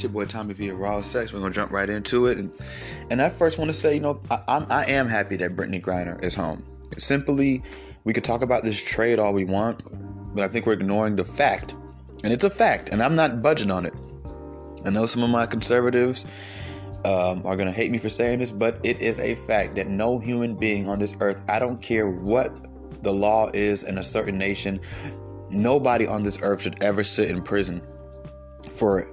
It's your boy Tommy V. Raw Sex. We're gonna jump right into it, and and I first want to say, you know, I, I'm I am happy that Brittney Griner is home. Simply, we could talk about this trade all we want, but I think we're ignoring the fact, and it's a fact, and I'm not budging on it. I know some of my conservatives um, are gonna hate me for saying this, but it is a fact that no human being on this earth, I don't care what the law is in a certain nation, nobody on this earth should ever sit in prison for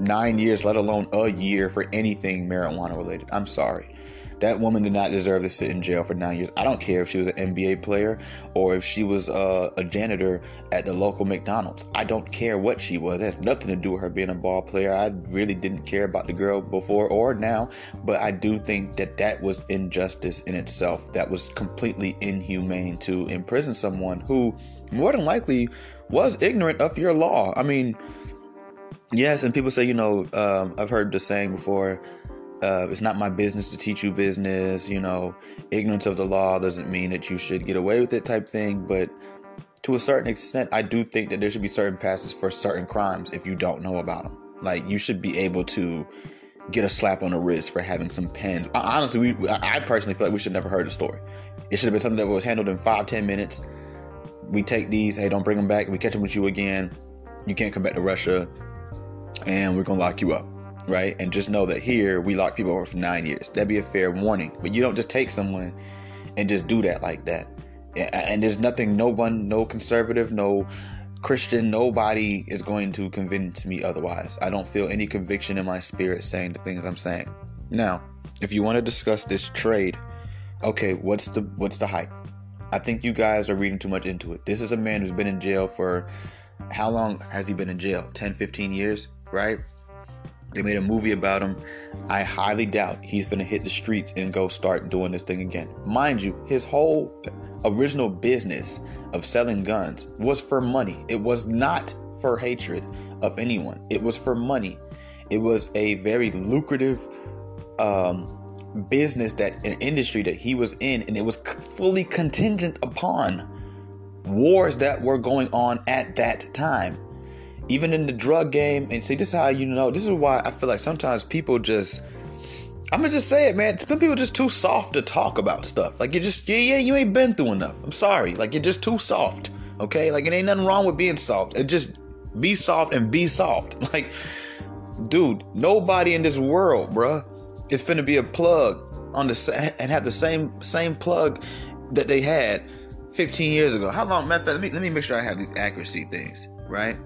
nine years, let alone a year for anything marijuana related. I'm sorry. That woman did not deserve to sit in jail for nine years. I don't care if she was an NBA player or if she was uh, a janitor at the local McDonald's. I don't care what she was. It has nothing to do with her being a ball player. I really didn't care about the girl before or now, but I do think that that was injustice in itself. That was completely inhumane to imprison someone who more than likely was ignorant of your law. I mean, yes, and people say, you know, um, I've heard the saying before. Uh, it's not my business to teach you business. You know, ignorance of the law doesn't mean that you should get away with it, type thing. But to a certain extent, I do think that there should be certain passes for certain crimes if you don't know about them. Like you should be able to get a slap on the wrist for having some pens. Honestly, we, I personally feel like we should never heard the story. It should have been something that was handled in five, ten minutes. We take these. Hey, don't bring them back. We catch them with you again. You can't come back to Russia, and we're gonna lock you up right? And just know that here we lock people over for nine years. That'd be a fair warning. But you don't just take someone and just do that like that. And there's nothing, no one, no conservative, no Christian, nobody is going to convince me otherwise. I don't feel any conviction in my spirit saying the things I'm saying. Now, if you want to discuss this trade, okay, what's the what's the hype? I think you guys are reading too much into it. This is a man who's been in jail for how long has he been in jail? 10, 15 years, right? They made a movie about him. I highly doubt he's going to hit the streets and go start doing this thing again. Mind you, his whole original business of selling guns was for money. It was not for hatred of anyone. It was for money. It was a very lucrative um, business that an industry that he was in, and it was fully contingent upon wars that were going on at that time even in the drug game. And see, this is how you know. This is why I feel like sometimes people just. I'm gonna just say it, man. Some people just too soft to talk about stuff. Like you just, yeah, yeah, you ain't been through enough. I'm sorry. Like you're just too soft. Okay, like it ain't nothing wrong with being soft. It just be soft and be soft. Like, dude, nobody in this world, bruh, is finna be a plug on the and have the same same plug that they had 15 years ago. How long? Matter let me let me make sure I have these accuracy things right.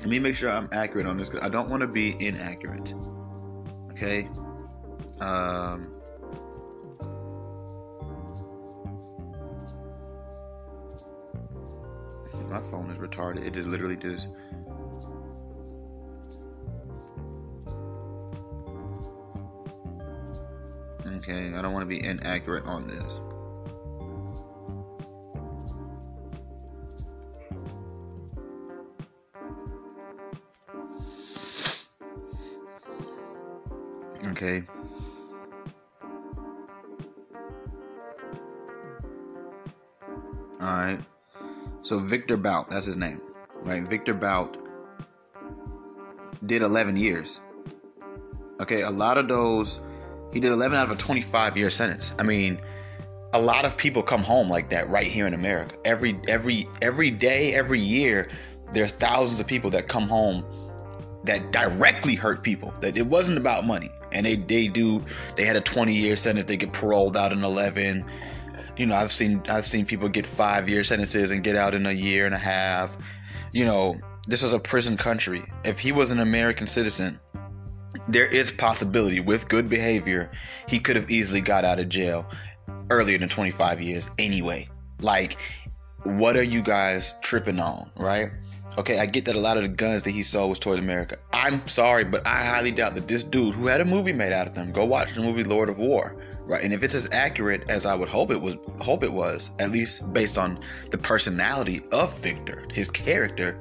Let me make sure I'm accurate on this because I don't want to be inaccurate. Okay. Um, my phone is retarded. It just literally does. Okay, I don't want to be inaccurate on this. Okay. Alright. So Victor Bout, that's his name. Right? Victor Bout did 11 years. Okay, a lot of those, he did 11 out of a 25 year sentence. I mean, a lot of people come home like that right here in America. Every every every day, every year, there's thousands of people that come home that directly hurt people. That it wasn't about money. And they they do they had a 20 year sentence they get paroled out in 11 you know i've seen i've seen people get five year sentences and get out in a year and a half. You know this is a prison country. If he was an american citizen there is possibility with good behavior he could have easily got out of jail earlier than 25 years anyway. Like what are you guys tripping on right Okay, I get that a lot of the guns that he sold was towards America. I'm sorry, but I highly doubt that this dude who had a movie made out of them, go watch the movie Lord of War, right? And if it's as accurate as I would hope it was, hope it was, at least based on the personality of Victor, his character,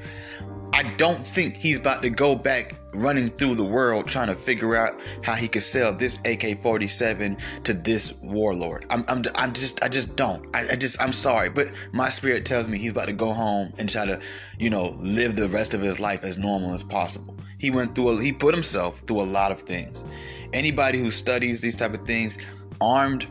I don't think he's about to go back running through the world trying to figure out how he could sell this AK-47 to this warlord. I'm, I'm, I'm just, I just don't. I, I just, I'm sorry, but my spirit tells me he's about to go home and try to, you know, live the rest of his life as normal as possible. He went through a, he put himself through a lot of things. Anybody who studies these type of things, armed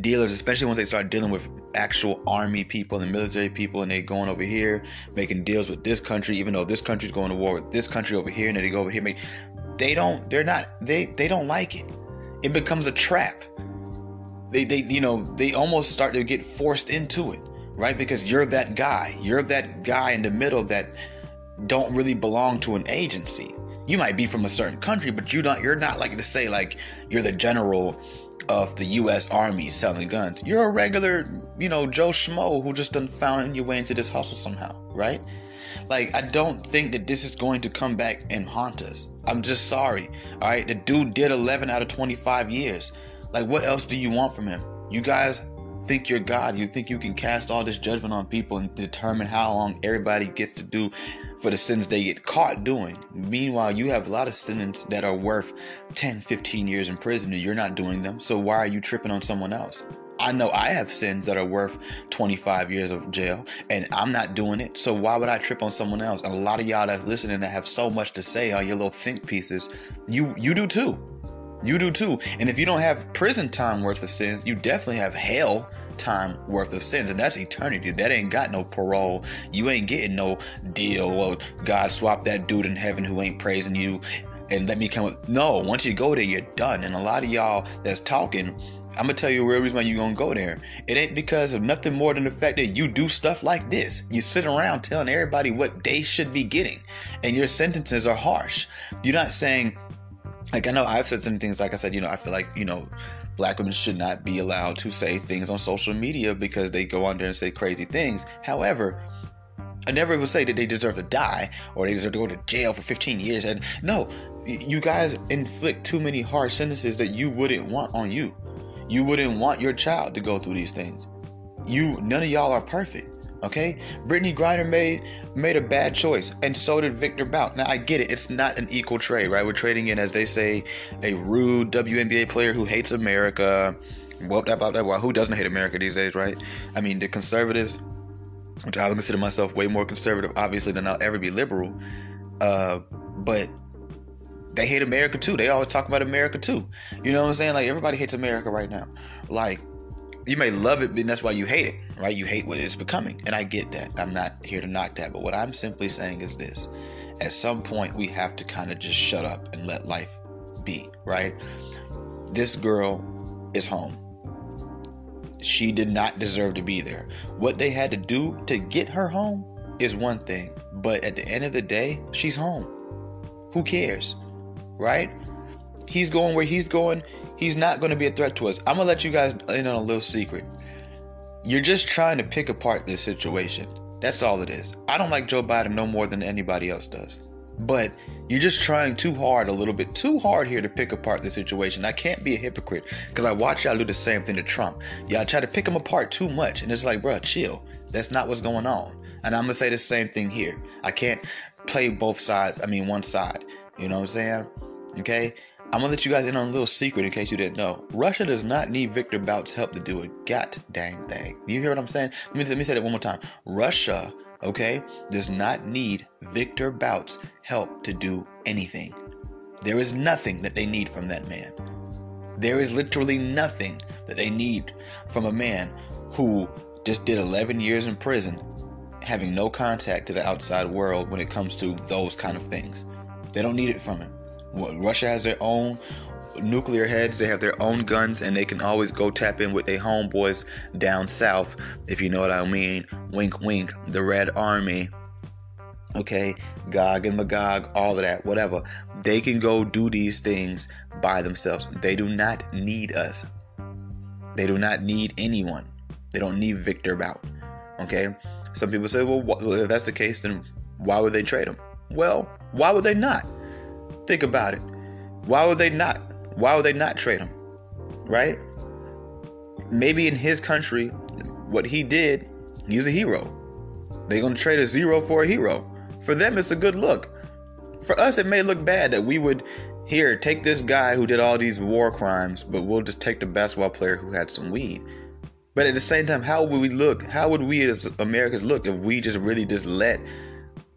dealers, especially once they start dealing with actual army people and military people and they're going over here making deals with this country, even though this country's going to war with this country over here, and then they go over here make they don't they're not they they don't like it. It becomes a trap. They they you know, they almost start to get forced into it, right? Because you're that guy. You're that guy in the middle that don't really belong to an agency. You might be from a certain country, but you don't you're not like to say like you're the general of the U.S. Army selling guns. You're a regular, you know, Joe Schmo who just done found your way into this hustle somehow, right? Like, I don't think that this is going to come back and haunt us. I'm just sorry. All right, the dude did 11 out of 25 years. Like, what else do you want from him? You guys think you're God. You think you can cast all this judgment on people and determine how long everybody gets to do for the sins they get caught doing. Meanwhile, you have a lot of sins that are worth 10, 15 years in prison and you're not doing them. So why are you tripping on someone else? I know I have sins that are worth 25 years of jail and I'm not doing it. So why would I trip on someone else? And a lot of y'all that's listening that have so much to say on your little think pieces, you you do too. You do too. And if you don't have prison time worth of sins, you definitely have hell time worth of sins, and that's eternity. That ain't got no parole. You ain't getting no deal. Well, God swap that dude in heaven who ain't praising you and let me come with. No, once you go there, you're done. And a lot of y'all that's talking, I'm gonna tell you a real reason why you're gonna go there. It ain't because of nothing more than the fact that you do stuff like this. You sit around telling everybody what they should be getting, and your sentences are harsh. You're not saying, like I know I've said some things. Like I said, you know, I feel like you know black women should not be allowed to say things on social media because they go on there and say crazy things. However, I never would say that they deserve to die or they deserve to go to jail for 15 years. And no, you guys inflict too many harsh sentences that you wouldn't want on you. You wouldn't want your child to go through these things. You, none of y'all are perfect. Okay, Brittney Griner made made a bad choice, and so did Victor Bout. Now I get it; it's not an equal trade, right? We're trading in, as they say, a rude WNBA player who hates America. Well, about that, well, who doesn't hate America these days, right? I mean, the conservatives, which I would consider myself way more conservative, obviously, than I'll ever be liberal. Uh, but they hate America too. They always talk about America too. You know what I'm saying? Like everybody hates America right now. Like you may love it, and that's why you hate it, right? You hate what it's becoming. And I get that. I'm not here to knock that. But what I'm simply saying is this at some point, we have to kind of just shut up and let life be, right? This girl is home. She did not deserve to be there. What they had to do to get her home is one thing. But at the end of the day, she's home. Who cares? Right? He's going where he's going He's not going to be a threat to us. I'm going to let you guys in on a little secret. You're just trying to pick apart this situation. That's all it is. I don't like Joe Biden no more than anybody else does. But you're just trying too hard, a little bit too hard here to pick apart the situation. I can't be a hypocrite because I watch y'all do the same thing to Trump. Y'all try to pick him apart too much. And it's like, bro, chill. That's not what's going on. And I'm going to say the same thing here. I can't play both sides. I mean, one side. You know what I'm saying? Okay? I'm gonna let you guys in on a little secret in case you didn't know. Russia does not need Victor Bout's help to do a god dang thing. You hear what I'm saying? Let me, let me say that one more time. Russia, okay, does not need Victor Bout's help to do anything. There is nothing that they need from that man. There is literally nothing that they need from a man who just did 11 years in prison, having no contact to the outside world when it comes to those kind of things. They don't need it from him. Russia has their own nuclear heads, they have their own guns, and they can always go tap in with their homeboys down south, if you know what I mean. Wink, wink. The Red Army, okay, Gog and Magog, all of that, whatever. They can go do these things by themselves. They do not need us. They do not need anyone. They don't need Victor Bout. Okay? Some people say, well, if that's the case, then why would they trade him? Well, why would they not? Think about it. Why would they not? Why would they not trade him? Right? Maybe in his country, what he did, he's a hero. They're going to trade a zero for a hero. For them, it's a good look. For us, it may look bad that we would here take this guy who did all these war crimes, but we'll just take the basketball player who had some weed. But at the same time, how would we look? How would we as Americans look if we just really just let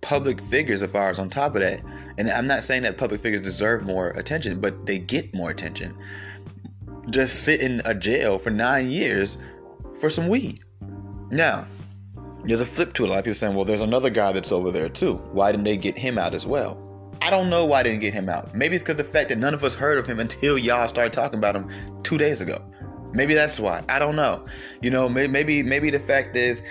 public figures of ours on top of that And I'm not saying that public figures deserve more attention, but they get more attention. Just sit in a jail for nine years for some weed. Now, there's a flip to it. A lot of people saying, well, there's another guy that's over there too. Why didn't they get him out as well? I don't know why they didn't get him out. Maybe it's because the fact that none of us heard of him until y'all started talking about him two days ago. Maybe that's why. I don't know. You know, maybe maybe the fact is,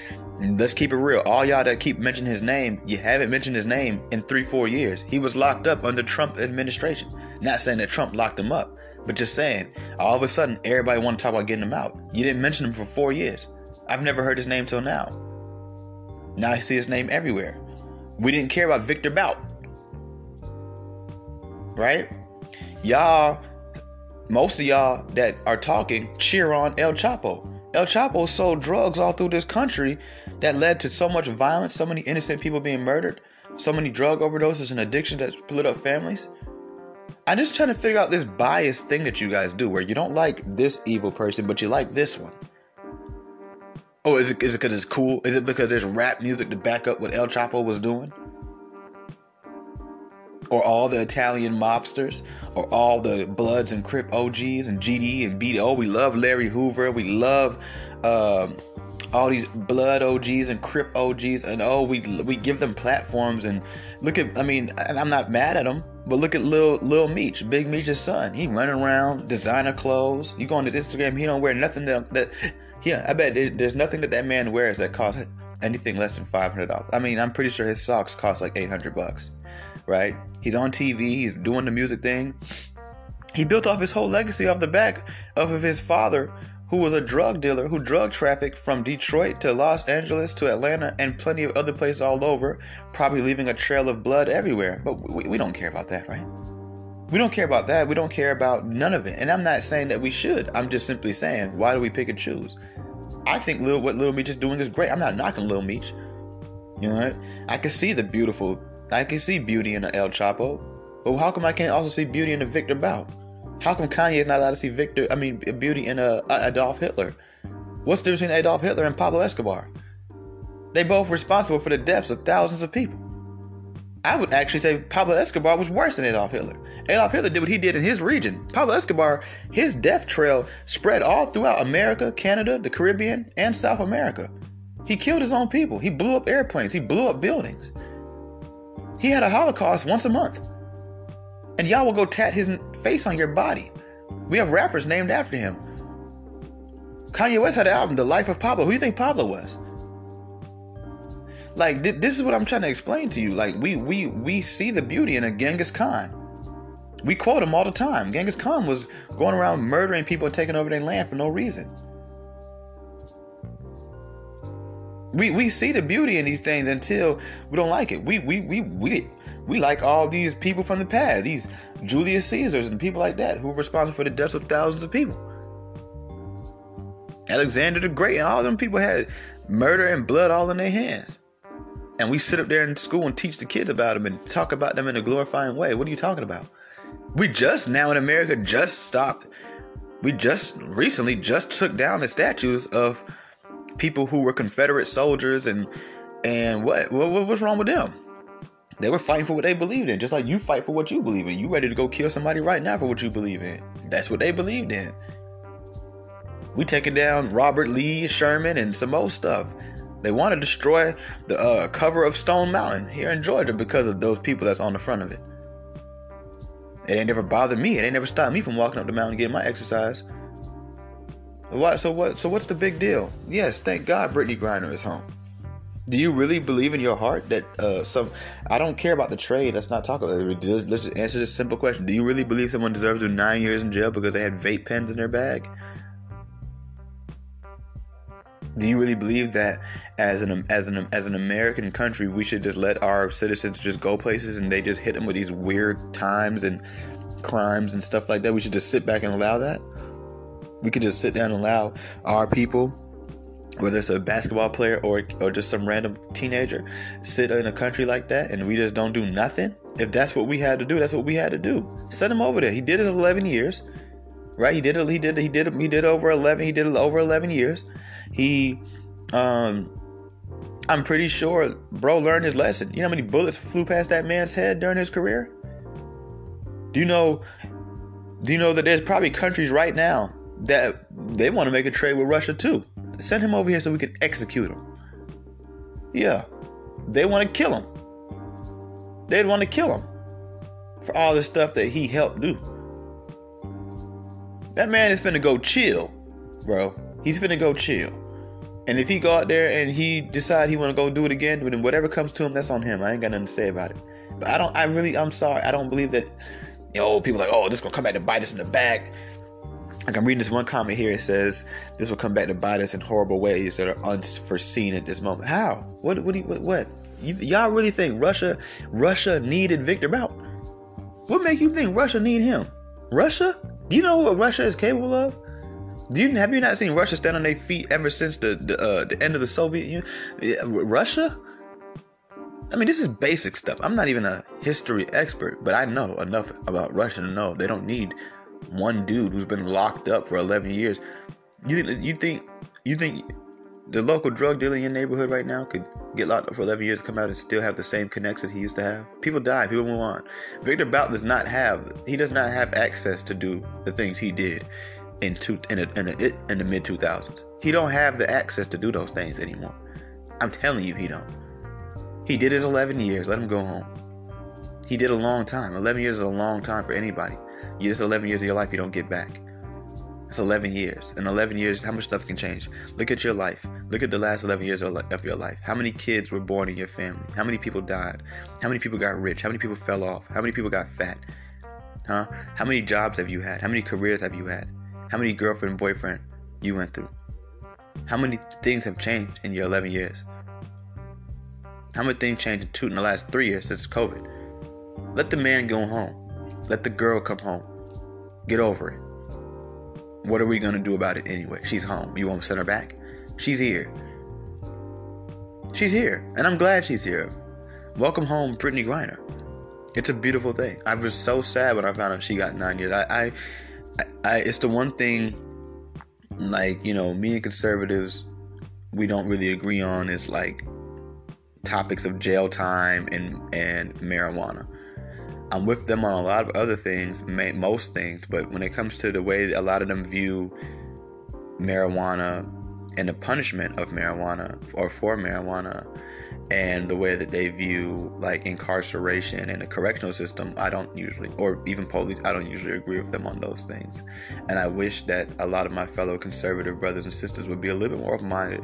let's keep it real. All y'all that keep mentioning his name, you haven't mentioned his name in three, four years. He was locked up under Trump administration. Not saying that Trump locked him up, but just saying, all of a sudden, everybody want to talk about getting him out. You didn't mention him for four years. I've never heard his name till now. Now I see his name everywhere. We didn't care about Victor Bout. Right? Y'all, most of y'all that are talking cheer on El Chapo. El Chapo sold drugs all through this country that led to so much violence, so many innocent people being murdered, so many drug overdoses and addictions that split up families. I'm just trying to figure out this biased thing that you guys do where you don't like this evil person, but you like this one. Oh, is it is it because it's cool? Is it because there's rap music to back up what El Chapo was doing? Or all the Italian mobsters? Or all the Bloods and Crip OGs and GD and BD? Oh, we love Larry Hoover. We love um, all these Blood OGs and Crip OGs. And oh, we we give them platforms. And look at, I mean, and I'm not mad at them. But look at Lil Lil Meech, Big Meech's son. He running around designer clothes. You go on to Instagram, he don't wear nothing that, that yeah, I bet there's nothing that that man wears that costs anything less than five hundred dollars. I mean, I'm pretty sure his socks cost like eight hundred bucks, right? He's on TV. He's doing the music thing. He built off his whole legacy off the back of his father, who was a drug dealer who drug trafficked from Detroit to Los Angeles to Atlanta and plenty of other places all over, probably leaving a trail of blood everywhere. But we, we don't care about that, right? We don't care about that. We don't care about none of it. And I'm not saying that we should. I'm just simply saying, why do we pick and choose? I think Lil, what Lil Meech is doing is great. I'm not knocking Lil Meech. You know what? I can see the beautiful, I can see beauty in the El Chapo. But how come I can't also see beauty in the Victor Bout? How come Kanye is not allowed to see Victor, I mean, beauty in a, a Adolf Hitler? What's the difference between Adolf Hitler and Pablo Escobar? They both responsible for the deaths of thousands of people. I would actually say Pablo Escobar was worse than Adolf Hitler. Adolf Hitler did what he did in his region. Pablo Escobar, his death trail spread all throughout America, Canada, the Caribbean, and South America. He killed his own people. He blew up airplanes. He blew up buildings. He had a Holocaust once a month. And y'all will go tat his face on your body. We have rappers named after him. Kanye West had an album, The Life of Pablo. Who do you think Pablo was? Like th- this is what I'm trying to explain to you. Like we we we see the beauty in a Genghis Khan. We quote him all the time. Genghis Khan was going around murdering people and taking over their land for no reason. We we see the beauty in these things until we don't like it. We we we we we like all these people from the past, these Julius Caesars and people like that who were responsible for the deaths of thousands of people. Alexander the Great and all them people had murder and blood all in their hands and we sit up there in school and teach the kids about them and talk about them in a glorifying way. What are you talking about? We just now in America just stopped. We just recently just took down the statues of people who were Confederate soldiers and and what what what's wrong with them? They were fighting for what they believed in, just like you fight for what you believe in. You ready to go kill somebody right now for what you believe in. That's what they believed in. We taking down Robert Lee Sherman and some more stuff. They want to destroy the uh, cover of Stone Mountain here in Georgia because of those people that's on the front of it. It ain't never bothered me. It ain't never stopped me from walking up the mountain getting my exercise. What? So what? So what's the big deal? Yes, thank God Brittney Griner is home. Do you really believe in your heart that uh, some? I don't care about the trade. Let's not talk about it. Let's just answer this simple question: Do you really believe someone deserves to nine years in jail because they had vape pens in their bag? Do you really believe that as an as an as an American country, we should just let our citizens just go places and they just hit them with these weird times and crimes and stuff like that? We should just sit back and allow that. We could just sit down and allow our people, whether it's a basketball player or or just some random teenager, sit in a country like that and we just don't do nothing. If that's what we had to do, that's what we had to do. Send him over there. He did it 11 years, right? He did it. He did. He did. He did over 11. He did it over 11 years. He um I'm pretty sure bro learned his lesson. You know how many bullets flew past that man's head during his career? Do you know do you know that there's probably countries right now that they want to make a trade with Russia too? Send him over here so we can execute him. Yeah. They want to kill him. They'd want to kill him for all the stuff that he helped do. That man is finna go chill, bro. He's finna go chill. And if he go out there and he decide he want to go do it again, then whatever comes to him, that's on him. I ain't got nothing to say about it. But I don't. I really. I'm sorry. I don't believe that. You know, people like, oh, this gonna come back to bite us in the back. Like I'm reading this one comment here. It says this will come back to bite us in horrible ways that are unforeseen at this moment. How? What? What? What? what? You, y'all really think Russia? Russia needed Victor Bout? What make you think Russia need him? Russia? Do you know what Russia is capable of? Do you have you not seen Russia stand on their feet ever since the the, uh, the end of the Soviet Union? Russia? I mean, this is basic stuff. I'm not even a history expert, but I know enough about Russia to know they don't need one dude who's been locked up for 11 years. You think you think you think the local drug dealer in your neighborhood right now could get locked up for 11 years, come out and still have the same connects that he used to have? People die, people move on. Victor Bout does not have he does not have access to do the things he did in two in, a, in, a, in the mid 2000s. He don't have the access to do those things anymore. I'm telling you, he don't. He did his 11 years. Let him go home. He did a long time. 11 years is a long time for anybody. You just 11 years of your life you don't get back. It's 11 years. In 11 years, how much stuff can change? Look at your life. Look at the last 11 years of your life. How many kids were born in your family? How many people died? How many people got rich? How many people fell off? How many people got fat? Huh? How many jobs have you had? How many careers have you had? How many girlfriend and boyfriend you went through? How many things have changed in your 11 years? How many things changed in, the last three years since COVID? Let the man go home. Let the girl come home. Get over it. What are we going to do about it anyway? She's home. You won't send her back? She's here. She's here. And I'm glad she's here. Welcome home, Brittney Griner. It's a beautiful thing. I was so sad when I found out she got nine years. I, I I, it's the one thing, like you know, me and conservatives, we don't really agree on is like topics of jail time and and marijuana. I'm with them on a lot of other things, most things, but when it comes to the way a lot of them view marijuana and the punishment of marijuana or for marijuana, and the way that they view like incarceration and the correctional system i don't usually or even police i don't usually agree with them on those things. And i wish that a lot of my fellow conservative brothers and sisters would be a little bit more open-minded.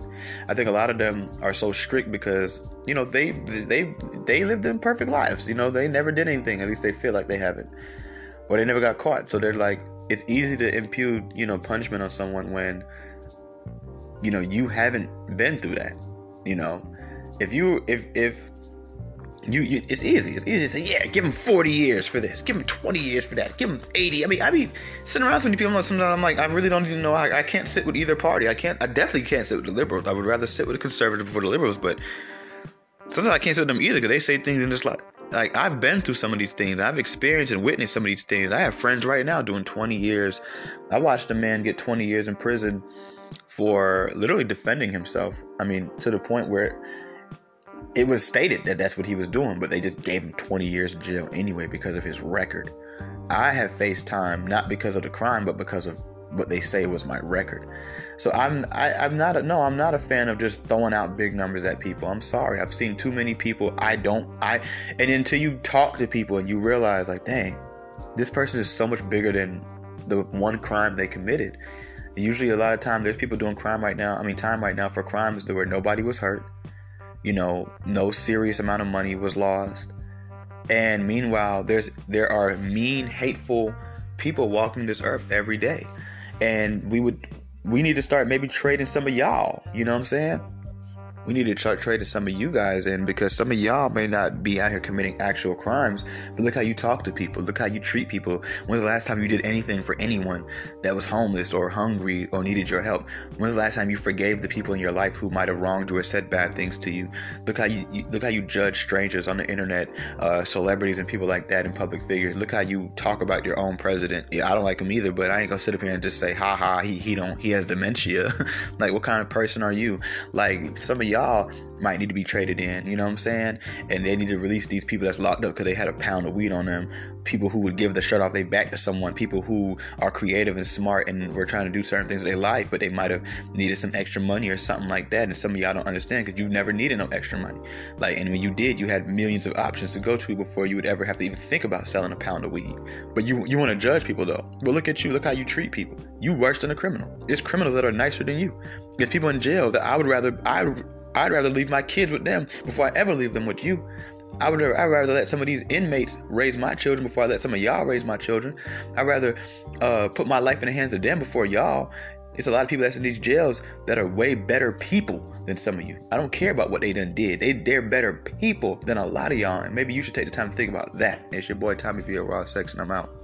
I think a lot of them are so strict because you know they they they lived in perfect lives you know they never did anything at least they feel like they haven't. Or they never got caught. So they're like it's easy to impute you know punishment on someone when you know you haven't been through that you know if you if if you, you, it's easy. It's easy to say, yeah, give him 40 years for this, give him 20 years for that, give him 80. I mean, I mean, sitting around so many people, sometimes I'm like, I really don't even know. I, I can't sit with either party. I can't. I definitely can't sit with the liberals. I would rather sit with the conservative before the liberals. But sometimes I can't sit with them either because they say things and just like, like I've been through some of these things. I've experienced and witnessed some of these things. I have friends right now doing 20 years. I watched a man get 20 years in prison for literally defending himself. I mean, to the point where it was stated that that's what he was doing, but they just gave him 20 years in jail anyway because of his record. I have faced time not because of the crime, but because of what they say was my record. So I'm I, am i am not a, no I'm not a fan of just throwing out big numbers at people. I'm sorry. I've seen too many people. I don't I and until you talk to people and you realize like, dang, this person is so much bigger than the one crime they committed. Usually, a lot of time, there's people doing crime right now. I mean, time right now for crimes where nobody was hurt you know, no serious amount of money was lost. And meanwhile, there's there are mean, hateful people walking this earth every day. And we would we need to start maybe trading some of y'all, you know what I'm saying? We need to try trade some of you guys in because some of y'all may not be out here committing actual crimes, but look how you talk to people. Look how you treat people. When's the last time you did anything for anyone that was homeless or hungry or needed your help? When's the last time you forgave the people in your life who might have wronged you or said bad things to you? Look how you, you look how you judge strangers on the internet, uh, celebrities and people like that and public figures. Look how you talk about your own president. Yeah, I don't like him either, but I ain't gonna sit up here and just say, ha ha, he he don't he has dementia. like what kind of person are you? Like some of y'all y'all might need to be traded in. You know what I'm saying? And they need to release these people that's locked up because they had a pound of weed on them. People who would give the shirt off their back to someone. People who are creative and smart and were trying to do certain things in their life, but they might have needed some extra money or something like that. And some of y'all don't understand because you never needed no extra money. Like, and when you did, you had millions of options to go to before you would ever have to even think about selling a pound of weed. But you you want to judge people though. But look at you. Look how you treat people. You worse than a criminal. It's criminals that are nicer than you. It's people in jail that I would rather I I'd rather leave my kids with them before I ever leave them with you. I would I'd rather let some of these inmates raise my children before I let some of y'all raise my children. I'd rather uh, put my life in the hands of them before y'all. It's a lot of people that's in these jails that are way better people than some of you. I don't care about what they done did. They they're better people than a lot of y'all, and maybe you should take the time to think about that. It's your boy Tommy V. Raw Sex, and I'm out.